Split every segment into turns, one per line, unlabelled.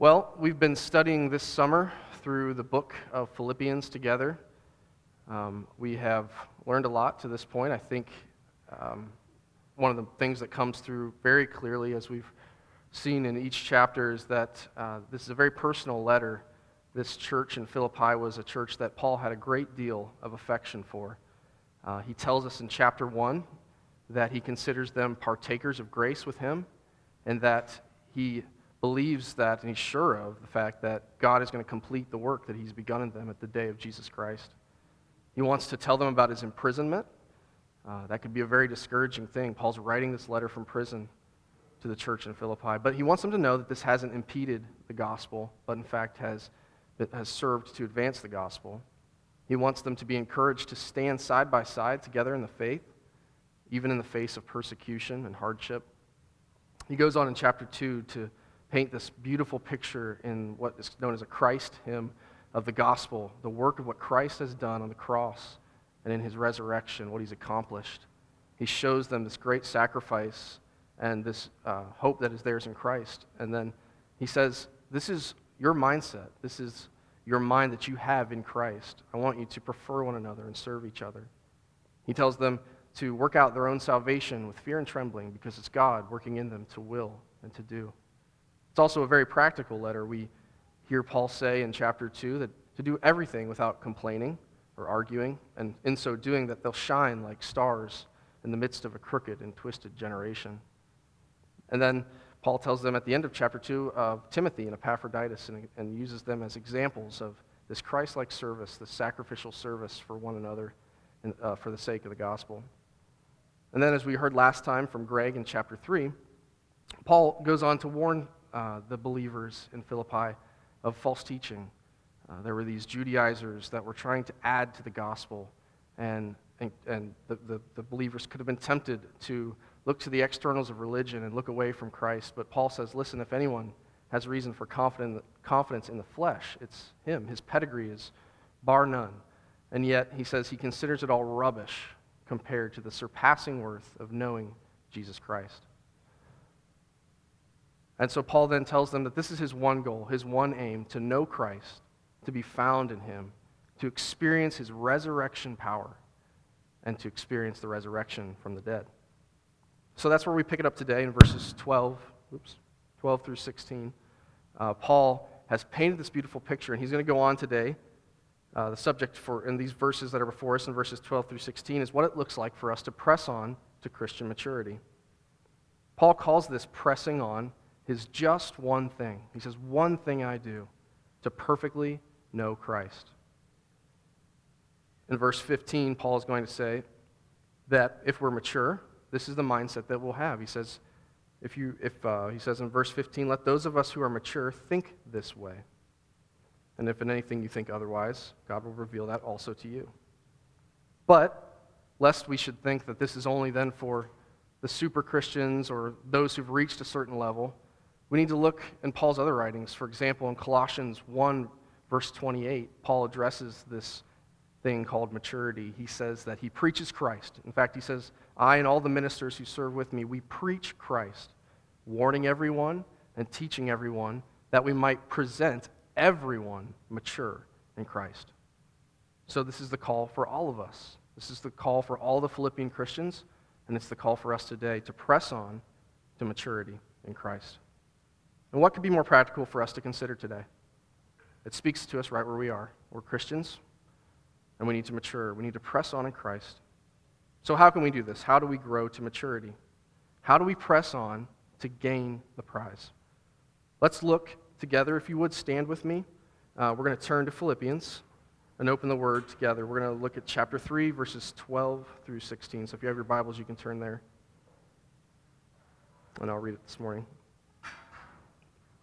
Well, we've been studying this summer through the book of Philippians together. Um, we have learned a lot to this point. I think um, one of the things that comes through very clearly as we've seen in each chapter is that uh, this is a very personal letter. This church in Philippi was a church that Paul had a great deal of affection for. Uh, he tells us in chapter 1 that he considers them partakers of grace with him and that he believes that and he's sure of the fact that God is going to complete the work that he's begun in them at the day of Jesus Christ. He wants to tell them about his imprisonment. Uh, that could be a very discouraging thing. Paul's writing this letter from prison to the church in Philippi. But he wants them to know that this hasn't impeded the gospel, but in fact has, has served to advance the gospel. He wants them to be encouraged to stand side by side together in the faith, even in the face of persecution and hardship. He goes on in chapter 2 to paint this beautiful picture in what is known as a Christ hymn of the gospel, the work of what Christ has done on the cross and in his resurrection, what he's accomplished. He shows them this great sacrifice and this uh, hope that is theirs in Christ. And then he says, This is your mindset. This is your mind that you have in Christ. I want you to prefer one another and serve each other. He tells them to work out their own salvation with fear and trembling because it's God working in them to will and to do. Also a very practical letter. We hear Paul say in chapter 2 that to do everything without complaining or arguing, and in so doing, that they'll shine like stars in the midst of a crooked and twisted generation. And then Paul tells them at the end of chapter 2 of Timothy and Epaphroditus and, and uses them as examples of this Christ like service, this sacrificial service for one another and, uh, for the sake of the gospel. And then, as we heard last time from Greg in chapter 3, Paul goes on to warn uh, the believers in Philippi of false teaching. Uh, there were these Judaizers that were trying to add to the gospel, and, and, and the, the, the believers could have been tempted to look to the externals of religion and look away from Christ. But Paul says, listen, if anyone has reason for confident, confidence in the flesh, it's him. His pedigree is bar none. And yet, he says he considers it all rubbish compared to the surpassing worth of knowing Jesus Christ. And so Paul then tells them that this is his one goal, his one aim to know Christ, to be found in him, to experience his resurrection power, and to experience the resurrection from the dead. So that's where we pick it up today in verses 12, oops, 12 through 16. Uh, Paul has painted this beautiful picture, and he's going to go on today. Uh, the subject for in these verses that are before us in verses 12 through 16 is what it looks like for us to press on to Christian maturity. Paul calls this pressing on is just one thing. He says, One thing I do to perfectly know Christ. In verse 15, Paul is going to say that if we're mature, this is the mindset that we'll have. He says, if you, if, uh, he says in verse 15, let those of us who are mature think this way. And if in anything you think otherwise, God will reveal that also to you. But, lest we should think that this is only then for the super Christians or those who've reached a certain level, we need to look in Paul's other writings. For example, in Colossians 1, verse 28, Paul addresses this thing called maturity. He says that he preaches Christ. In fact, he says, I and all the ministers who serve with me, we preach Christ, warning everyone and teaching everyone that we might present everyone mature in Christ. So, this is the call for all of us. This is the call for all the Philippian Christians, and it's the call for us today to press on to maturity in Christ. And what could be more practical for us to consider today? It speaks to us right where we are. We're Christians, and we need to mature. We need to press on in Christ. So, how can we do this? How do we grow to maturity? How do we press on to gain the prize? Let's look together. If you would stand with me, uh, we're going to turn to Philippians and open the word together. We're going to look at chapter 3, verses 12 through 16. So, if you have your Bibles, you can turn there. And I'll read it this morning.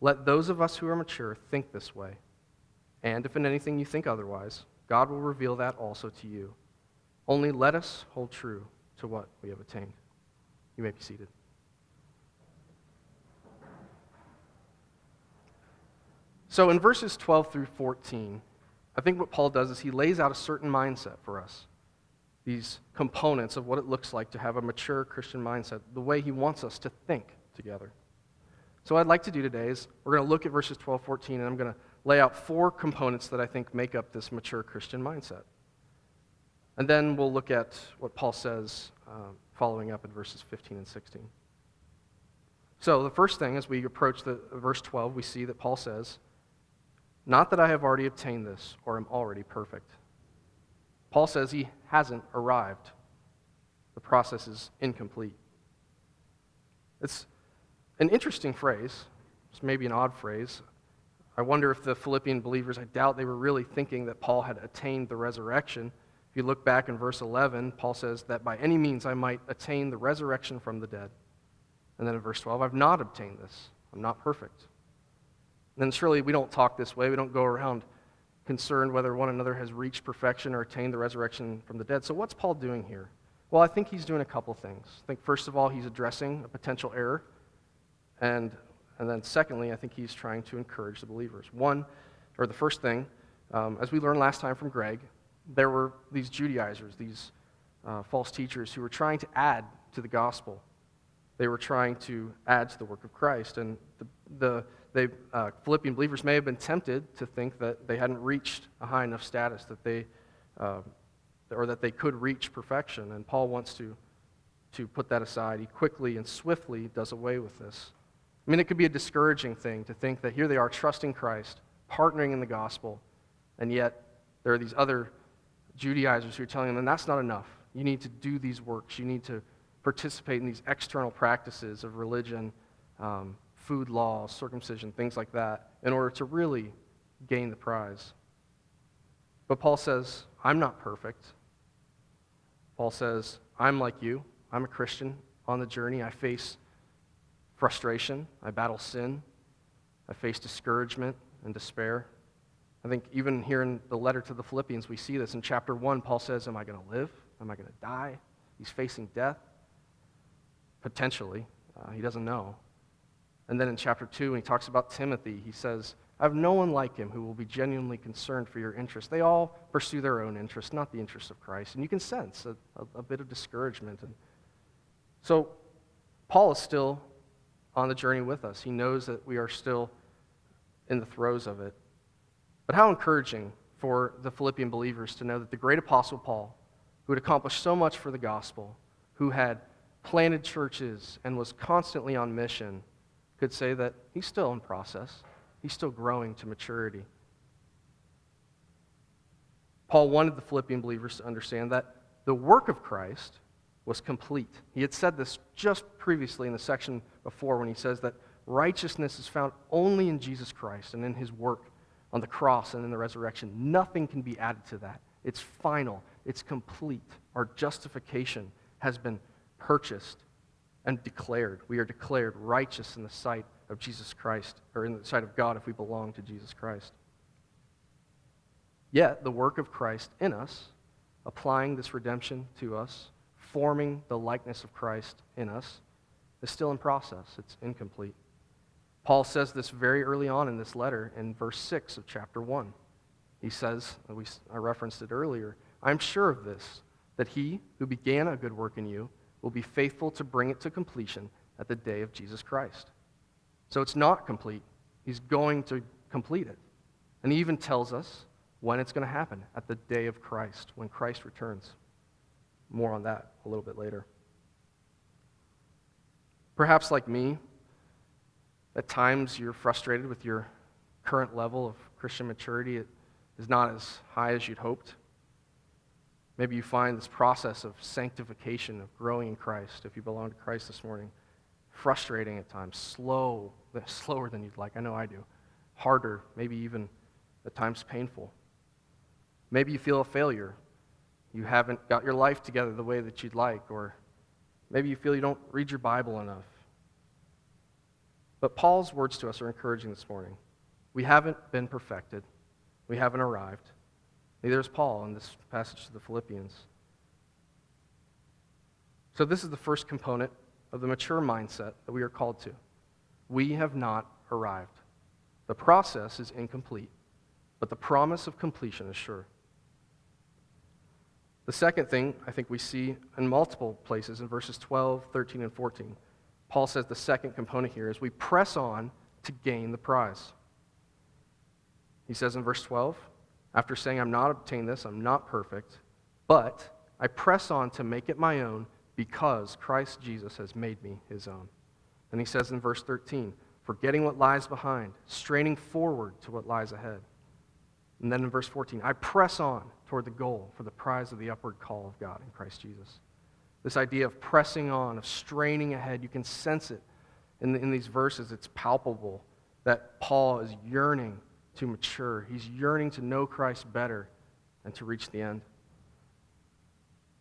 Let those of us who are mature think this way. And if in anything you think otherwise, God will reveal that also to you. Only let us hold true to what we have attained. You may be seated. So, in verses 12 through 14, I think what Paul does is he lays out a certain mindset for us. These components of what it looks like to have a mature Christian mindset, the way he wants us to think together. So, what I'd like to do today is we're going to look at verses 12, 14, and I'm going to lay out four components that I think make up this mature Christian mindset. And then we'll look at what Paul says uh, following up in verses 15 and 16. So, the first thing, as we approach the verse 12, we see that Paul says, Not that I have already obtained this or am already perfect. Paul says he hasn't arrived. The process is incomplete. It's an interesting phrase. It's maybe an odd phrase. I wonder if the Philippian believers, I doubt they were really thinking that Paul had attained the resurrection. If you look back in verse 11, Paul says that by any means I might attain the resurrection from the dead. And then in verse 12, I've not obtained this. I'm not perfect. And then surely we don't talk this way. We don't go around concerned whether one another has reached perfection or attained the resurrection from the dead. So what's Paul doing here? Well, I think he's doing a couple things. I think, first of all, he's addressing a potential error. And and then, secondly, I think he's trying to encourage the believers. One, or the first thing, um, as we learned last time from Greg, there were these Judaizers, these uh, false teachers who were trying to add to the gospel. They were trying to add to the work of Christ. And the, the they, uh, Philippian believers may have been tempted to think that they hadn't reached a high enough status that they, uh, or that they could reach perfection. And Paul wants to, to put that aside. He quickly and swiftly does away with this. I mean, it could be a discouraging thing to think that here they are trusting Christ, partnering in the gospel, and yet there are these other Judaizers who are telling them, that's not enough. You need to do these works. You need to participate in these external practices of religion, um, food laws, circumcision, things like that, in order to really gain the prize. But Paul says, I'm not perfect. Paul says, I'm like you. I'm a Christian on the journey. I face frustration, I battle sin, I face discouragement and despair. I think even here in the letter to the Philippians, we see this. In chapter 1, Paul says, Am I going to live? Am I going to die? He's facing death. Potentially. Uh, he doesn't know. And then in chapter 2, when he talks about Timothy, he says, I have no one like him who will be genuinely concerned for your interest. They all pursue their own interests, not the interests of Christ. And you can sense a, a, a bit of discouragement. And so Paul is still on the journey with us. He knows that we are still in the throes of it. But how encouraging for the Philippian believers to know that the great apostle Paul, who had accomplished so much for the gospel, who had planted churches and was constantly on mission, could say that he's still in process. He's still growing to maturity. Paul wanted the Philippian believers to understand that the work of Christ was complete. He had said this just previously in the section before when he says that righteousness is found only in Jesus Christ and in his work on the cross and in the resurrection. Nothing can be added to that. It's final, it's complete. Our justification has been purchased and declared. We are declared righteous in the sight of Jesus Christ, or in the sight of God if we belong to Jesus Christ. Yet, the work of Christ in us, applying this redemption to us, forming the likeness of Christ in us is still in process. It's incomplete. Paul says this very early on in this letter in verse 6 of chapter 1. He says, we, I referenced it earlier, I'm sure of this, that he who began a good work in you will be faithful to bring it to completion at the day of Jesus Christ. So it's not complete. He's going to complete it. And he even tells us when it's going to happen at the day of Christ, when Christ returns. More on that a little bit later. Perhaps, like me, at times you're frustrated with your current level of Christian maturity. It is not as high as you'd hoped. Maybe you find this process of sanctification, of growing in Christ, if you belong to Christ this morning, frustrating at times, slow, slower than you'd like. I know I do. Harder, maybe even at times painful. Maybe you feel a failure you haven't got your life together the way that you'd like, or maybe you feel you don't read your Bible enough. But Paul's words to us are encouraging this morning. We haven't been perfected. We haven't arrived. Neither is Paul in this passage to the Philippians. So, this is the first component of the mature mindset that we are called to. We have not arrived. The process is incomplete, but the promise of completion is sure. The second thing I think we see in multiple places in verses 12, 13, and 14, Paul says the second component here is we press on to gain the prize. He says in verse 12, after saying, I'm not obtained this, I'm not perfect, but I press on to make it my own because Christ Jesus has made me his own. And he says in verse 13, forgetting what lies behind, straining forward to what lies ahead. And then in verse 14, I press on toward the goal for the prize of the upward call of God in Christ Jesus. This idea of pressing on, of straining ahead, you can sense it in, the, in these verses. It's palpable that Paul is yearning to mature. He's yearning to know Christ better and to reach the end.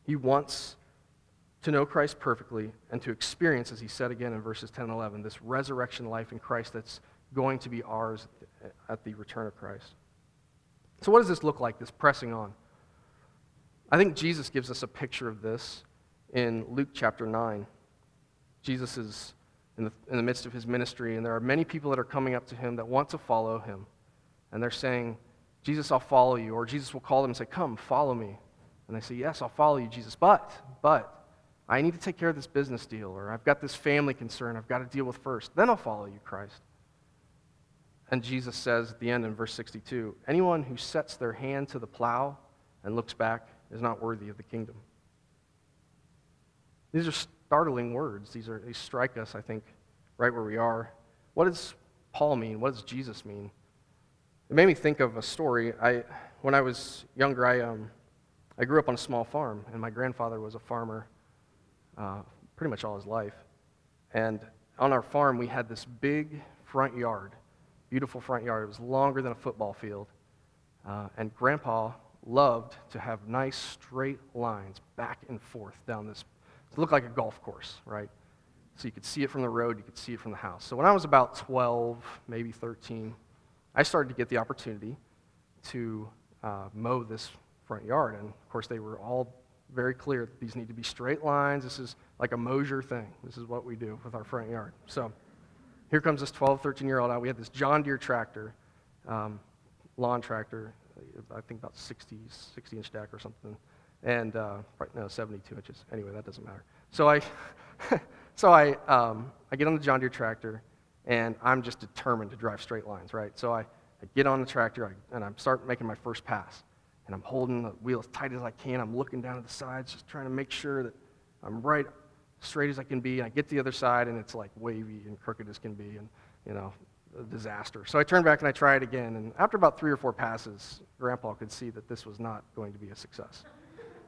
He wants to know Christ perfectly and to experience, as he said again in verses 10 and 11, this resurrection life in Christ that's going to be ours at the return of Christ. So, what does this look like, this pressing on? I think Jesus gives us a picture of this in Luke chapter 9. Jesus is in the, in the midst of his ministry, and there are many people that are coming up to him that want to follow him. And they're saying, Jesus, I'll follow you. Or Jesus will call them and say, Come, follow me. And they say, Yes, I'll follow you, Jesus. But, but, I need to take care of this business deal, or I've got this family concern I've got to deal with first. Then I'll follow you, Christ. And Jesus says at the end in verse 62 Anyone who sets their hand to the plow and looks back is not worthy of the kingdom. These are startling words. These, are, these strike us, I think, right where we are. What does Paul mean? What does Jesus mean? It made me think of a story. I, when I was younger, I, um, I grew up on a small farm, and my grandfather was a farmer uh, pretty much all his life. And on our farm, we had this big front yard, beautiful front yard. It was longer than a football field. Uh, and Grandpa loved to have nice straight lines back and forth down this. It looked like a golf course, right? So you could see it from the road, you could see it from the house. So when I was about 12, maybe 13, I started to get the opportunity to uh, mow this front yard. And of course, they were all very clear that these need to be straight lines. This is like a Mosier thing. This is what we do with our front yard. So here comes this 12, 13 year old out. We had this John Deere tractor, um, lawn tractor, I think about 60, 60 inch deck or something. And, uh, no, 72 inches. Anyway, that doesn't matter. So I, so I, um, I get on the John Deere tractor, and I'm just determined to drive straight lines, right? So I, I get on the tractor, I, and I start making my first pass and I'm holding the wheel as tight as I can. I'm looking down at the sides, just trying to make sure that I'm right straight as I can be. And I get to the other side, and it's like wavy and crooked as can be, and you know, a disaster. So I turn back and I try it again. And after about three or four passes, Grandpa could see that this was not going to be a success.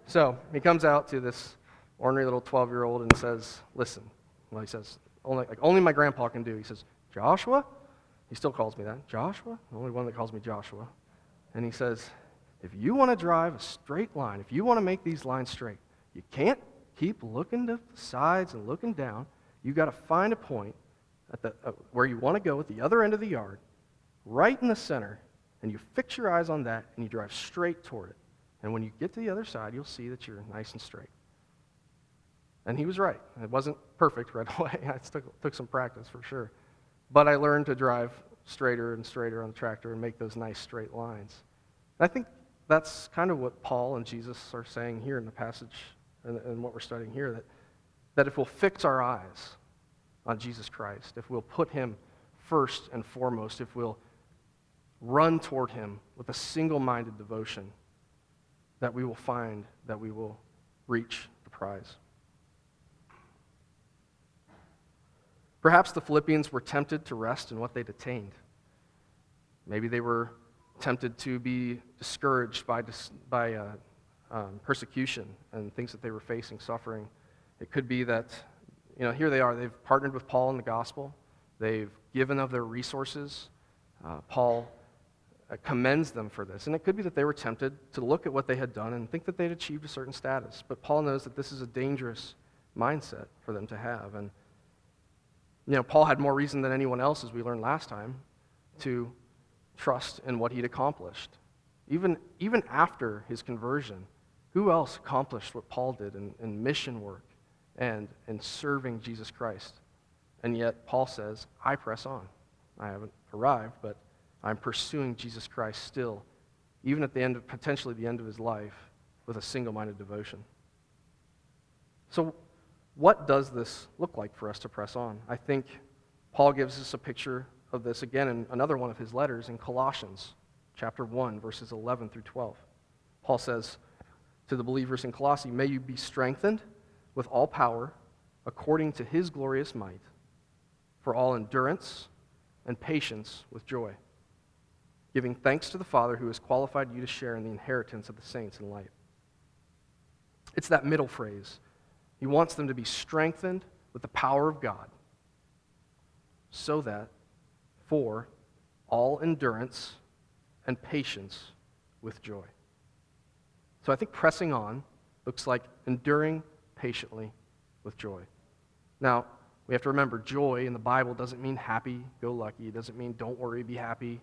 So he comes out to this ornery little 12 year old and says, Listen. Well, he says, only, like, only my grandpa can do. He says, Joshua? He still calls me that. Joshua? The only one that calls me Joshua. And he says, if you want to drive a straight line, if you want to make these lines straight, you can't keep looking to the sides and looking down. You've got to find a point at the, uh, where you want to go at the other end of the yard, right in the center, and you fix your eyes on that and you drive straight toward it. And when you get to the other side, you'll see that you're nice and straight. And he was right. It wasn't perfect right away. it took, took some practice for sure. But I learned to drive straighter and straighter on the tractor and make those nice straight lines. And I think that's kind of what Paul and Jesus are saying here in the passage and, and what we're studying here that, that if we'll fix our eyes on Jesus Christ, if we'll put him first and foremost, if we'll run toward him with a single minded devotion, that we will find that we will reach the prize. Perhaps the Philippians were tempted to rest in what they'd attained. Maybe they were tempted to be discouraged by, by uh, um, persecution and things that they were facing, suffering. It could be that, you know, here they are. They've partnered with Paul in the gospel, they've given of their resources. Uh, Paul uh, commends them for this. And it could be that they were tempted to look at what they had done and think that they'd achieved a certain status. But Paul knows that this is a dangerous mindset for them to have. And, you know, Paul had more reason than anyone else, as we learned last time, to trust in what he'd accomplished. Even, even after his conversion, who else accomplished what Paul did in, in mission work and in serving Jesus Christ? And yet, Paul says, I press on. I haven't arrived, but I'm pursuing Jesus Christ still, even at the end of, potentially the end of his life, with a single minded devotion. So, what does this look like for us to press on? I think Paul gives us a picture of this again in another one of his letters in Colossians chapter 1 verses 11 through 12. Paul says to the believers in Colossae, "May you be strengthened with all power according to his glorious might for all endurance and patience with joy, giving thanks to the Father who has qualified you to share in the inheritance of the saints in light." It's that middle phrase. He wants them to be strengthened with the power of God so that for all endurance and patience with joy. So I think pressing on looks like enduring patiently with joy. Now, we have to remember joy in the Bible doesn't mean happy, go lucky. It doesn't mean don't worry, be happy.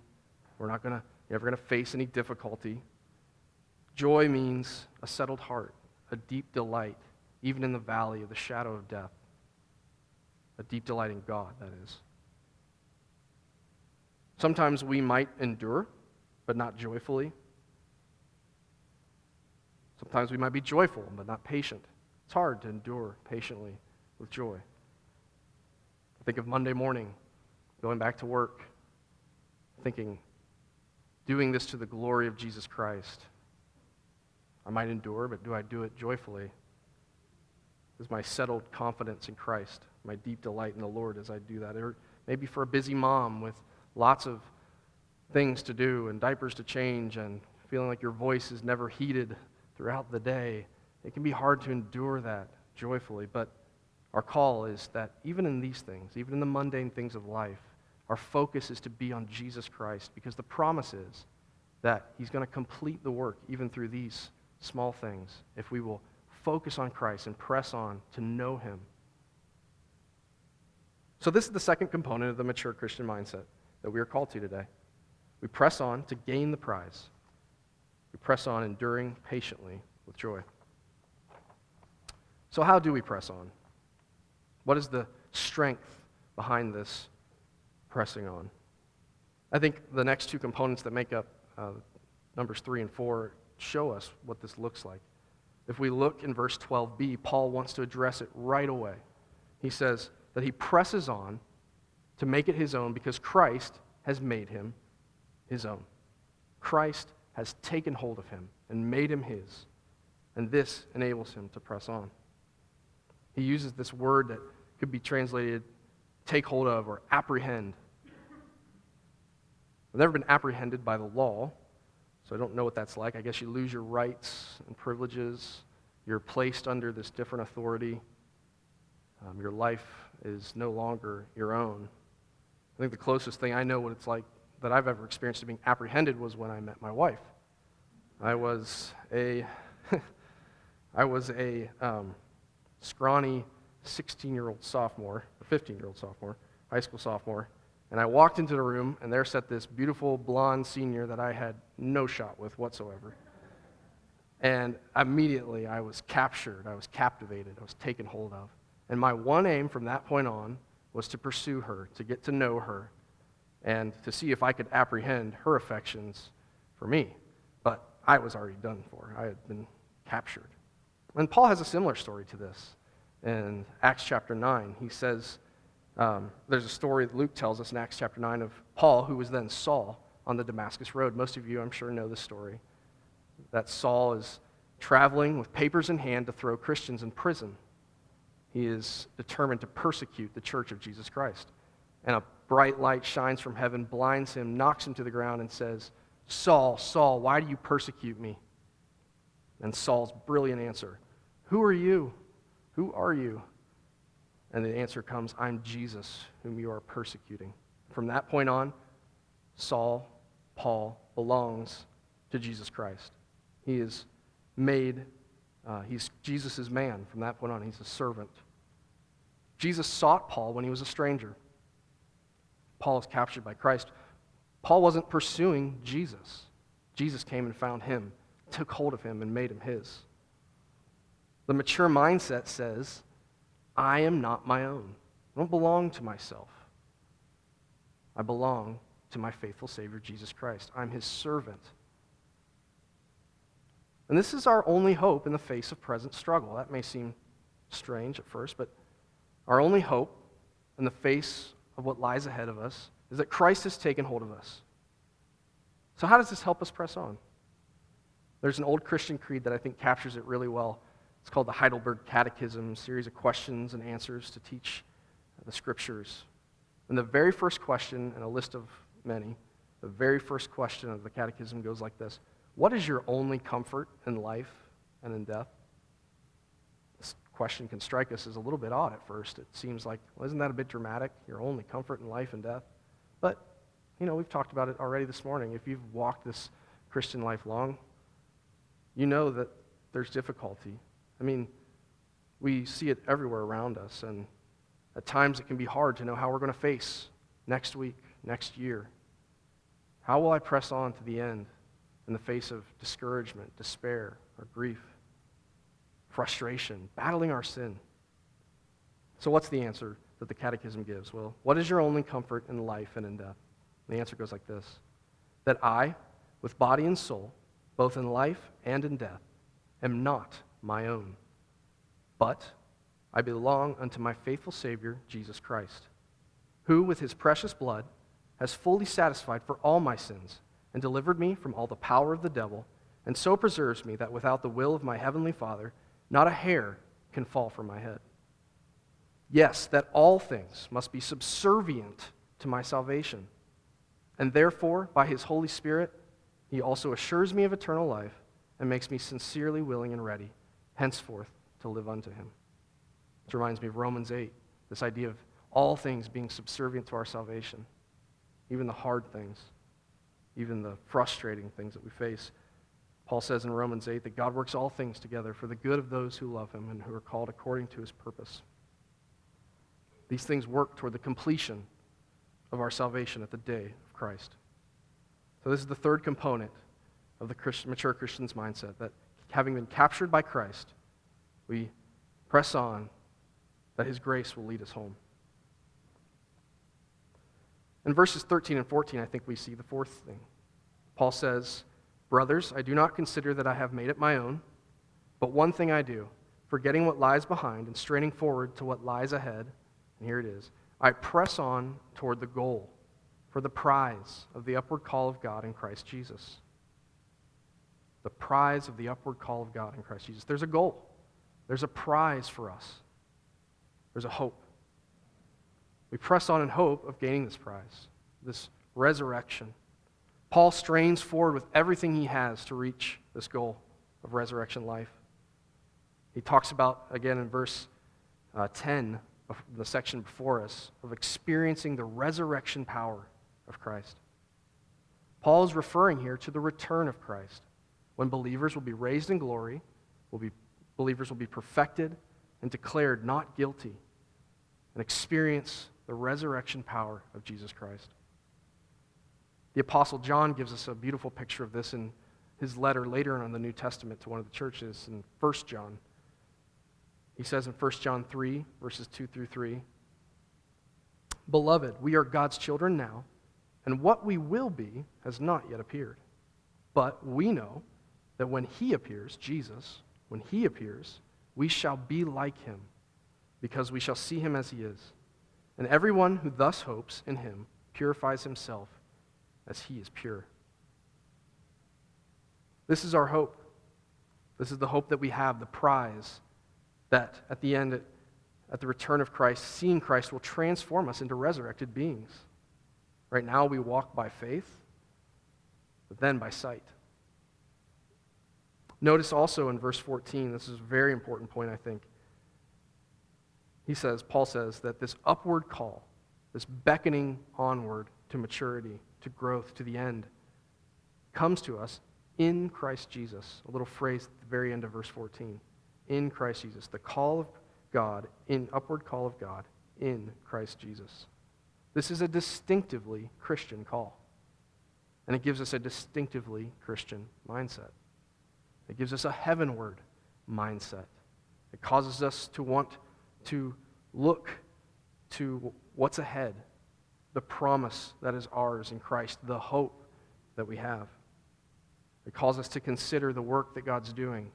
We're not you're never going to face any difficulty. Joy means a settled heart, a deep delight, even in the valley of the shadow of death. A deep delight in God, that is. Sometimes we might endure, but not joyfully. Sometimes we might be joyful, but not patient. It's hard to endure patiently with joy. I think of Monday morning, going back to work, thinking, doing this to the glory of Jesus Christ. I might endure, but do I do it joyfully? Is my settled confidence in Christ, my deep delight in the Lord as I do that? Or maybe for a busy mom with lots of things to do and diapers to change and feeling like your voice is never heeded throughout the day. It can be hard to endure that joyfully, but our call is that even in these things, even in the mundane things of life, our focus is to be on Jesus Christ because the promise is that He's going to complete the work even through these small things if we will focus on Christ and press on to know Him. So, this is the second component of the mature Christian mindset that we are called to today. We press on to gain the prize. We press on, enduring patiently with joy. So, how do we press on? What is the strength behind this pressing on? I think the next two components that make up uh, Numbers 3 and 4 show us what this looks like. If we look in verse 12b, Paul wants to address it right away. He says that he presses on to make it his own because Christ has made him his own. Christ has taken hold of him and made him his, and this enables him to press on. He uses this word that could be translated take hold of or apprehend. I've never been apprehended by the law, so I don't know what that's like. I guess you lose your rights and privileges. You're placed under this different authority. Um, your life is no longer your own. I think the closest thing I know what it's like that I've ever experienced to being apprehended was when I met my wife. I was a, I was a um, scrawny 16-year-old sophomore, or 15-year-old sophomore, high school sophomore, and I walked into the room, and there sat this beautiful blonde senior that I had no shot with whatsoever. And immediately I was captured, I was captivated, I was taken hold of. And my one aim from that point on was to pursue her, to get to know her, and to see if I could apprehend her affections for me. But I was already done for. I had been captured. And Paul has a similar story to this in Acts chapter 9. He says, um, there's a story that Luke tells us in Acts chapter 9 of Paul, who was then Saul on the Damascus Road. Most of you, I'm sure, know this story. That Saul is traveling with papers in hand to throw Christians in prison he is determined to persecute the church of Jesus Christ. And a bright light shines from heaven, blinds him, knocks him to the ground, and says, Saul, Saul, why do you persecute me? And Saul's brilliant answer, Who are you? Who are you? And the answer comes, I'm Jesus, whom you are persecuting. From that point on, Saul, Paul, belongs to Jesus Christ. He is made, uh, he's Jesus' man. From that point on, he's a servant Jesus sought Paul when he was a stranger. Paul is captured by Christ. Paul wasn't pursuing Jesus. Jesus came and found him, took hold of him, and made him his. The mature mindset says, I am not my own. I don't belong to myself. I belong to my faithful Savior, Jesus Christ. I'm his servant. And this is our only hope in the face of present struggle. That may seem strange at first, but our only hope in the face of what lies ahead of us is that Christ has taken hold of us. So, how does this help us press on? There's an old Christian creed that I think captures it really well. It's called the Heidelberg Catechism, series of questions and answers to teach the scriptures. And the very first question, in a list of many, the very first question of the catechism goes like this What is your only comfort in life and in death? Question can strike us as a little bit odd at first. It seems like, well, isn't that a bit dramatic? Your only comfort in life and death? But, you know, we've talked about it already this morning. If you've walked this Christian life long, you know that there's difficulty. I mean, we see it everywhere around us, and at times it can be hard to know how we're going to face next week, next year. How will I press on to the end in the face of discouragement, despair, or grief, frustration, battling our sin? So, what's the answer that the Catechism gives? Well, what is your only comfort in life and in death? The answer goes like this That I, with body and soul, both in life and in death, am not my own, but I belong unto my faithful Savior, Jesus Christ, who, with his precious blood, has fully satisfied for all my sins and delivered me from all the power of the devil, and so preserves me that without the will of my heavenly Father, not a hair can fall from my head. Yes, that all things must be subservient to my salvation. And therefore, by his Holy Spirit, he also assures me of eternal life and makes me sincerely willing and ready, henceforth, to live unto him. This reminds me of Romans 8, this idea of all things being subservient to our salvation, even the hard things, even the frustrating things that we face. Paul says in Romans 8 that God works all things together for the good of those who love him and who are called according to his purpose. These things work toward the completion of our salvation at the day of Christ. So, this is the third component of the Christian, mature Christian's mindset that having been captured by Christ, we press on that his grace will lead us home. In verses 13 and 14, I think we see the fourth thing. Paul says, Brothers, I do not consider that I have made it my own, but one thing I do, forgetting what lies behind and straining forward to what lies ahead, and here it is I press on toward the goal for the prize of the upward call of God in Christ Jesus. The prize of the upward call of God in Christ Jesus. There's a goal, there's a prize for us, there's a hope. We press on in hope of gaining this prize, this resurrection. Paul strains forward with everything he has to reach this goal of resurrection life. He talks about, again in verse uh, 10, the section before us, of experiencing the resurrection power of Christ. Paul is referring here to the return of Christ, when believers will be raised in glory, will be, believers will be perfected and declared not guilty, and experience the resurrection power of Jesus Christ. The Apostle John gives us a beautiful picture of this in his letter later in the New Testament to one of the churches in 1 John. He says in 1 John 3, verses 2 through 3 Beloved, we are God's children now, and what we will be has not yet appeared. But we know that when He appears, Jesus, when He appears, we shall be like Him, because we shall see Him as He is. And everyone who thus hopes in Him purifies himself as He is pure. This is our hope. This is the hope that we have, the prize that at the end, at the return of Christ, seeing Christ will transform us into resurrected beings. Right now, we walk by faith, but then by sight. Notice also in verse 14, this is a very important point, I think. He says, Paul says, that this upward call, this beckoning onward to maturity, to growth, to the end, comes to us in Christ Jesus. A little phrase at the very end of verse 14 in Christ Jesus. The call of God, in upward call of God in Christ Jesus. This is a distinctively Christian call. And it gives us a distinctively Christian mindset. It gives us a heavenward mindset. It causes us to want to look to what's ahead, the promise that is ours in Christ, the hope that we have. It calls us to consider the work that God's doing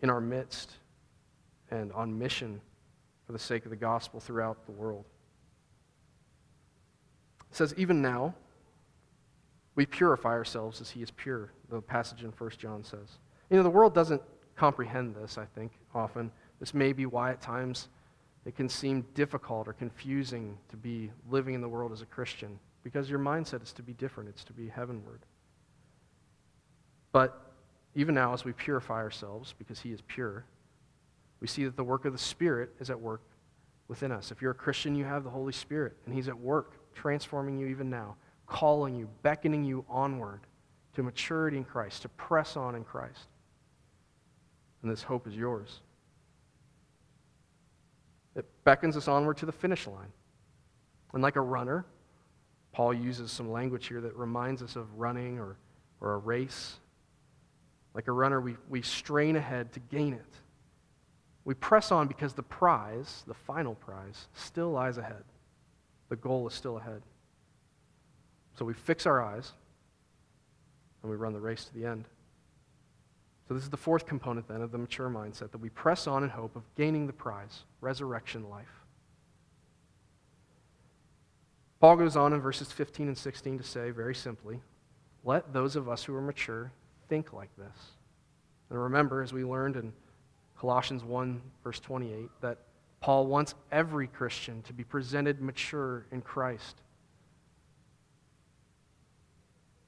in our midst and on mission for the sake of the gospel throughout the world. It says, even now, we purify ourselves as he is pure, the passage in 1 John says. You know, the world doesn't comprehend this, I think, often. This may be why at times it can seem difficult or confusing to be living in the world as a Christian, because your mindset is to be different, it's to be heavenward. But even now, as we purify ourselves, because he is pure, we see that the work of the Spirit is at work within us. If you're a Christian, you have the Holy Spirit, and he's at work transforming you even now calling you, beckoning you onward to maturity in Christ, to press on in Christ. And this hope is yours. Beckons us onward to the finish line. And like a runner, Paul uses some language here that reminds us of running or, or a race. Like a runner, we, we strain ahead to gain it. We press on because the prize, the final prize, still lies ahead. The goal is still ahead. So we fix our eyes and we run the race to the end. So, this is the fourth component then of the mature mindset that we press on in hope of gaining the prize resurrection life. Paul goes on in verses 15 and 16 to say very simply, let those of us who are mature think like this. And remember, as we learned in Colossians 1, verse 28, that Paul wants every Christian to be presented mature in Christ.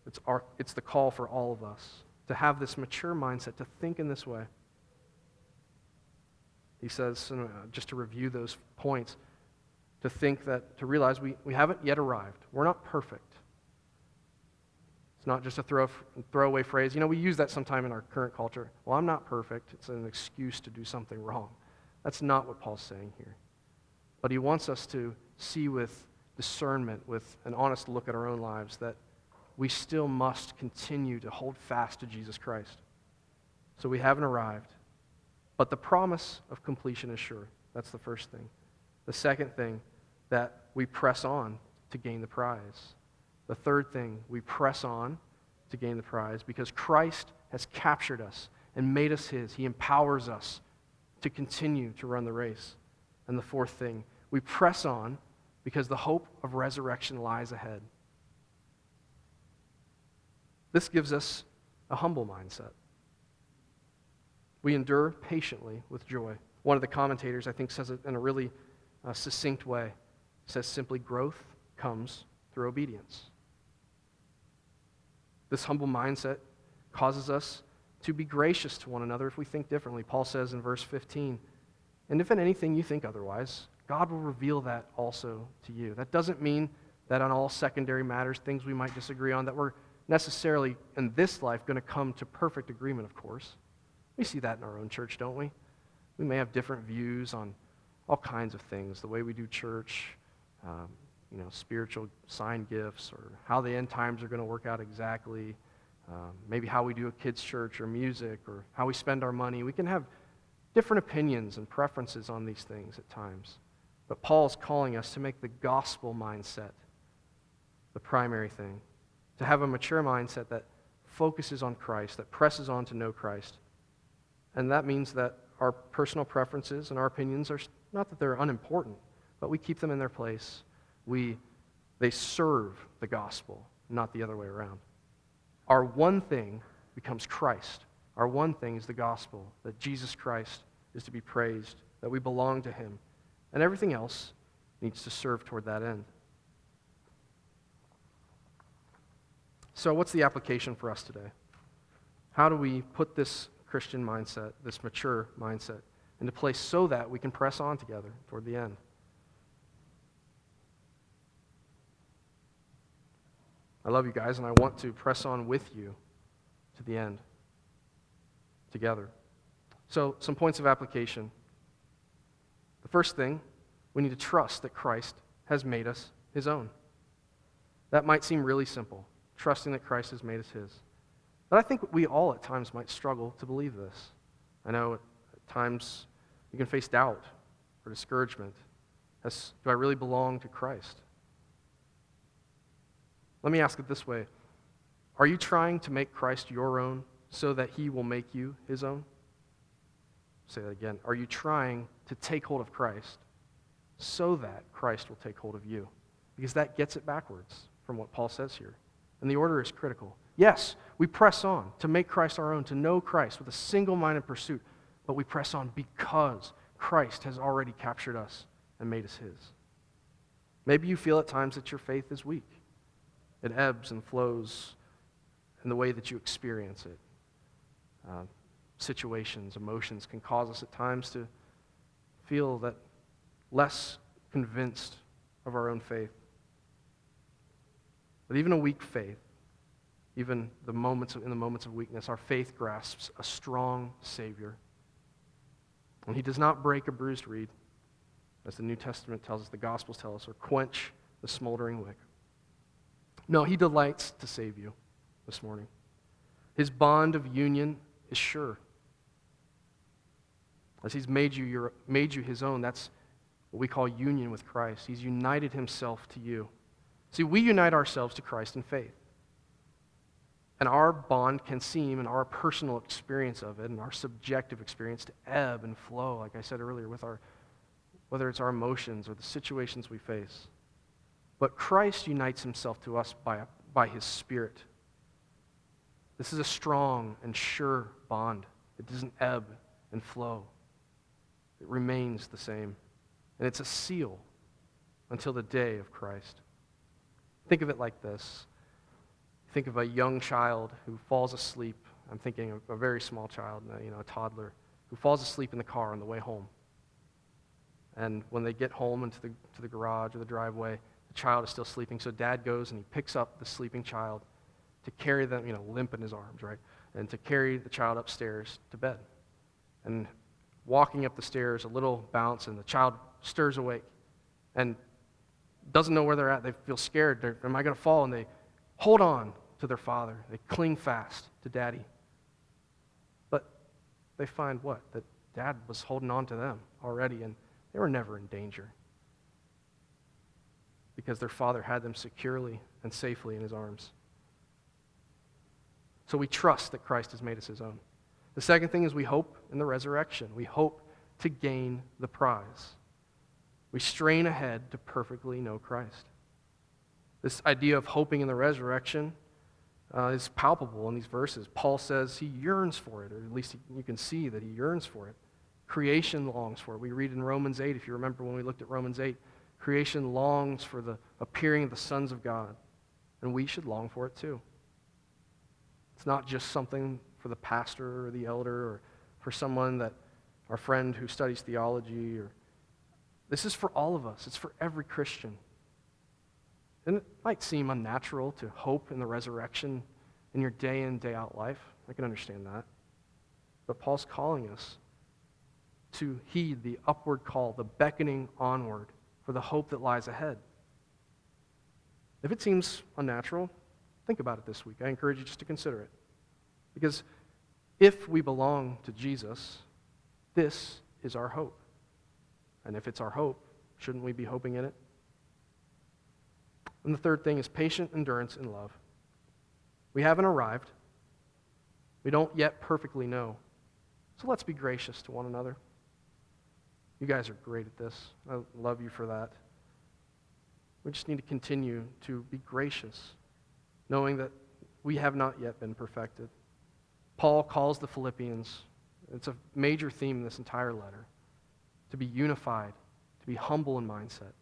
It's, our, it's the call for all of us to have this mature mindset, to think in this way. He says, uh, just to review those points, to think that, to realize we, we haven't yet arrived. We're not perfect. It's not just a throw, throwaway phrase. You know, we use that sometime in our current culture. Well, I'm not perfect. It's an excuse to do something wrong. That's not what Paul's saying here. But he wants us to see with discernment, with an honest look at our own lives, that we still must continue to hold fast to Jesus Christ. So we haven't arrived. But the promise of completion is sure. That's the first thing. The second thing, that we press on to gain the prize. The third thing, we press on to gain the prize because Christ has captured us and made us his. He empowers us to continue to run the race. And the fourth thing, we press on because the hope of resurrection lies ahead. This gives us a humble mindset. We endure patiently with joy. One of the commentators, I think, says it in a really uh, succinct way. Says simply, growth comes through obedience. This humble mindset causes us to be gracious to one another if we think differently. Paul says in verse 15, and if in anything you think otherwise, God will reveal that also to you. That doesn't mean that on all secondary matters, things we might disagree on, that we're necessarily in this life going to come to perfect agreement, of course. We see that in our own church, don't we? We may have different views on all kinds of things the way we do church, um, you know, spiritual sign gifts, or how the end times are going to work out exactly, um, maybe how we do a kids' church or music, or how we spend our money. We can have different opinions and preferences on these things at times. But Paul is calling us to make the gospel mindset the primary thing to have a mature mindset that focuses on Christ, that presses on to know Christ. And that means that our personal preferences and our opinions are not that they're unimportant, but we keep them in their place. We, they serve the gospel, not the other way around. Our one thing becomes Christ. Our one thing is the gospel, that Jesus Christ is to be praised, that we belong to him. And everything else needs to serve toward that end. So, what's the application for us today? How do we put this Christian mindset, this mature mindset, into place so that we can press on together toward the end? I love you guys, and I want to press on with you to the end together. So, some points of application. The first thing, we need to trust that Christ has made us his own. That might seem really simple. Trusting that Christ has made us his. But I think we all at times might struggle to believe this. I know at times you can face doubt or discouragement. As, do I really belong to Christ? Let me ask it this way Are you trying to make Christ your own so that he will make you his own? say that again. Are you trying to take hold of Christ so that Christ will take hold of you? Because that gets it backwards from what Paul says here. And the order is critical. Yes, we press on to make Christ our own, to know Christ with a single minded pursuit, but we press on because Christ has already captured us and made us his. Maybe you feel at times that your faith is weak, it ebbs and flows in the way that you experience it. Uh, situations, emotions can cause us at times to feel that less convinced of our own faith. But even a weak faith, even the moments of, in the moments of weakness, our faith grasps a strong Savior. And He does not break a bruised reed, as the New Testament tells us, the Gospels tell us, or quench the smoldering wick. No, He delights to save you this morning. His bond of union is sure. As He's made you, your, made you His own, that's what we call union with Christ. He's united Himself to you. See, we unite ourselves to Christ in faith. And our bond can seem, and our personal experience of it, and our subjective experience, to ebb and flow, like I said earlier, with our, whether it's our emotions or the situations we face. But Christ unites himself to us by, by his Spirit. This is a strong and sure bond. It doesn't ebb and flow. It remains the same. And it's a seal until the day of Christ. Think of it like this think of a young child who falls asleep. I'm thinking of a very small child, uh, you know, a toddler, who falls asleep in the car on the way home. And when they get home into the, to the garage or the driveway, the child is still sleeping. So dad goes and he picks up the sleeping child to carry them, you know, limp in his arms, right? And to carry the child upstairs to bed. And walking up the stairs, a little bounce, and the child stirs awake and doesn't know where they're at. They feel scared. They're, Am I going to fall? And they hold on to their father. They cling fast to daddy. But they find what? That dad was holding on to them already, and they were never in danger because their father had them securely and safely in his arms. So we trust that Christ has made us his own. The second thing is we hope in the resurrection. We hope to gain the prize. We strain ahead to perfectly know Christ. This idea of hoping in the resurrection uh, is palpable in these verses. Paul says he yearns for it, or at least you can see that he yearns for it. Creation longs for it. We read in Romans 8, if you remember when we looked at Romans 8, creation longs for the appearing of the sons of God, and we should long for it too. It's not just something for the pastor or the elder or for someone that our friend who studies theology or this is for all of us. It's for every Christian. And it might seem unnatural to hope in the resurrection in your day in, day out life. I can understand that. But Paul's calling us to heed the upward call, the beckoning onward for the hope that lies ahead. If it seems unnatural, think about it this week. I encourage you just to consider it. Because if we belong to Jesus, this is our hope. And if it's our hope, shouldn't we be hoping in it? And the third thing is patient endurance in love. We haven't arrived. We don't yet perfectly know. So let's be gracious to one another. You guys are great at this. I love you for that. We just need to continue to be gracious, knowing that we have not yet been perfected. Paul calls the Philippians, it's a major theme in this entire letter, to be unified, to be humble in mindset.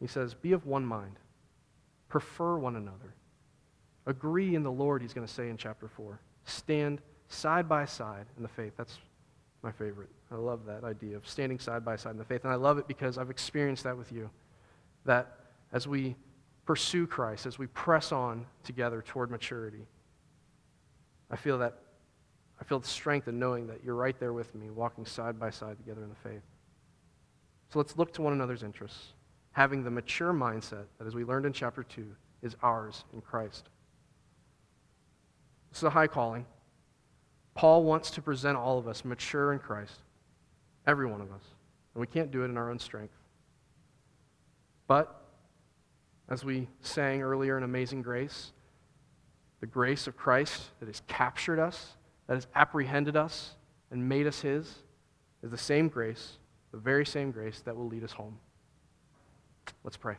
He says, Be of one mind. Prefer one another. Agree in the Lord, he's going to say in chapter 4. Stand side by side in the faith. That's my favorite. I love that idea of standing side by side in the faith. And I love it because I've experienced that with you. That as we pursue Christ, as we press on together toward maturity, I feel that I feel the strength in knowing that you're right there with me, walking side by side together in the faith. So let's look to one another's interests having the mature mindset that, as we learned in chapter 2, is ours in Christ. This is a high calling. Paul wants to present all of us mature in Christ, every one of us. And we can't do it in our own strength. But, as we sang earlier in Amazing Grace, the grace of Christ that has captured us, that has apprehended us, and made us His, is the same grace, the very same grace that will lead us home. Let's pray.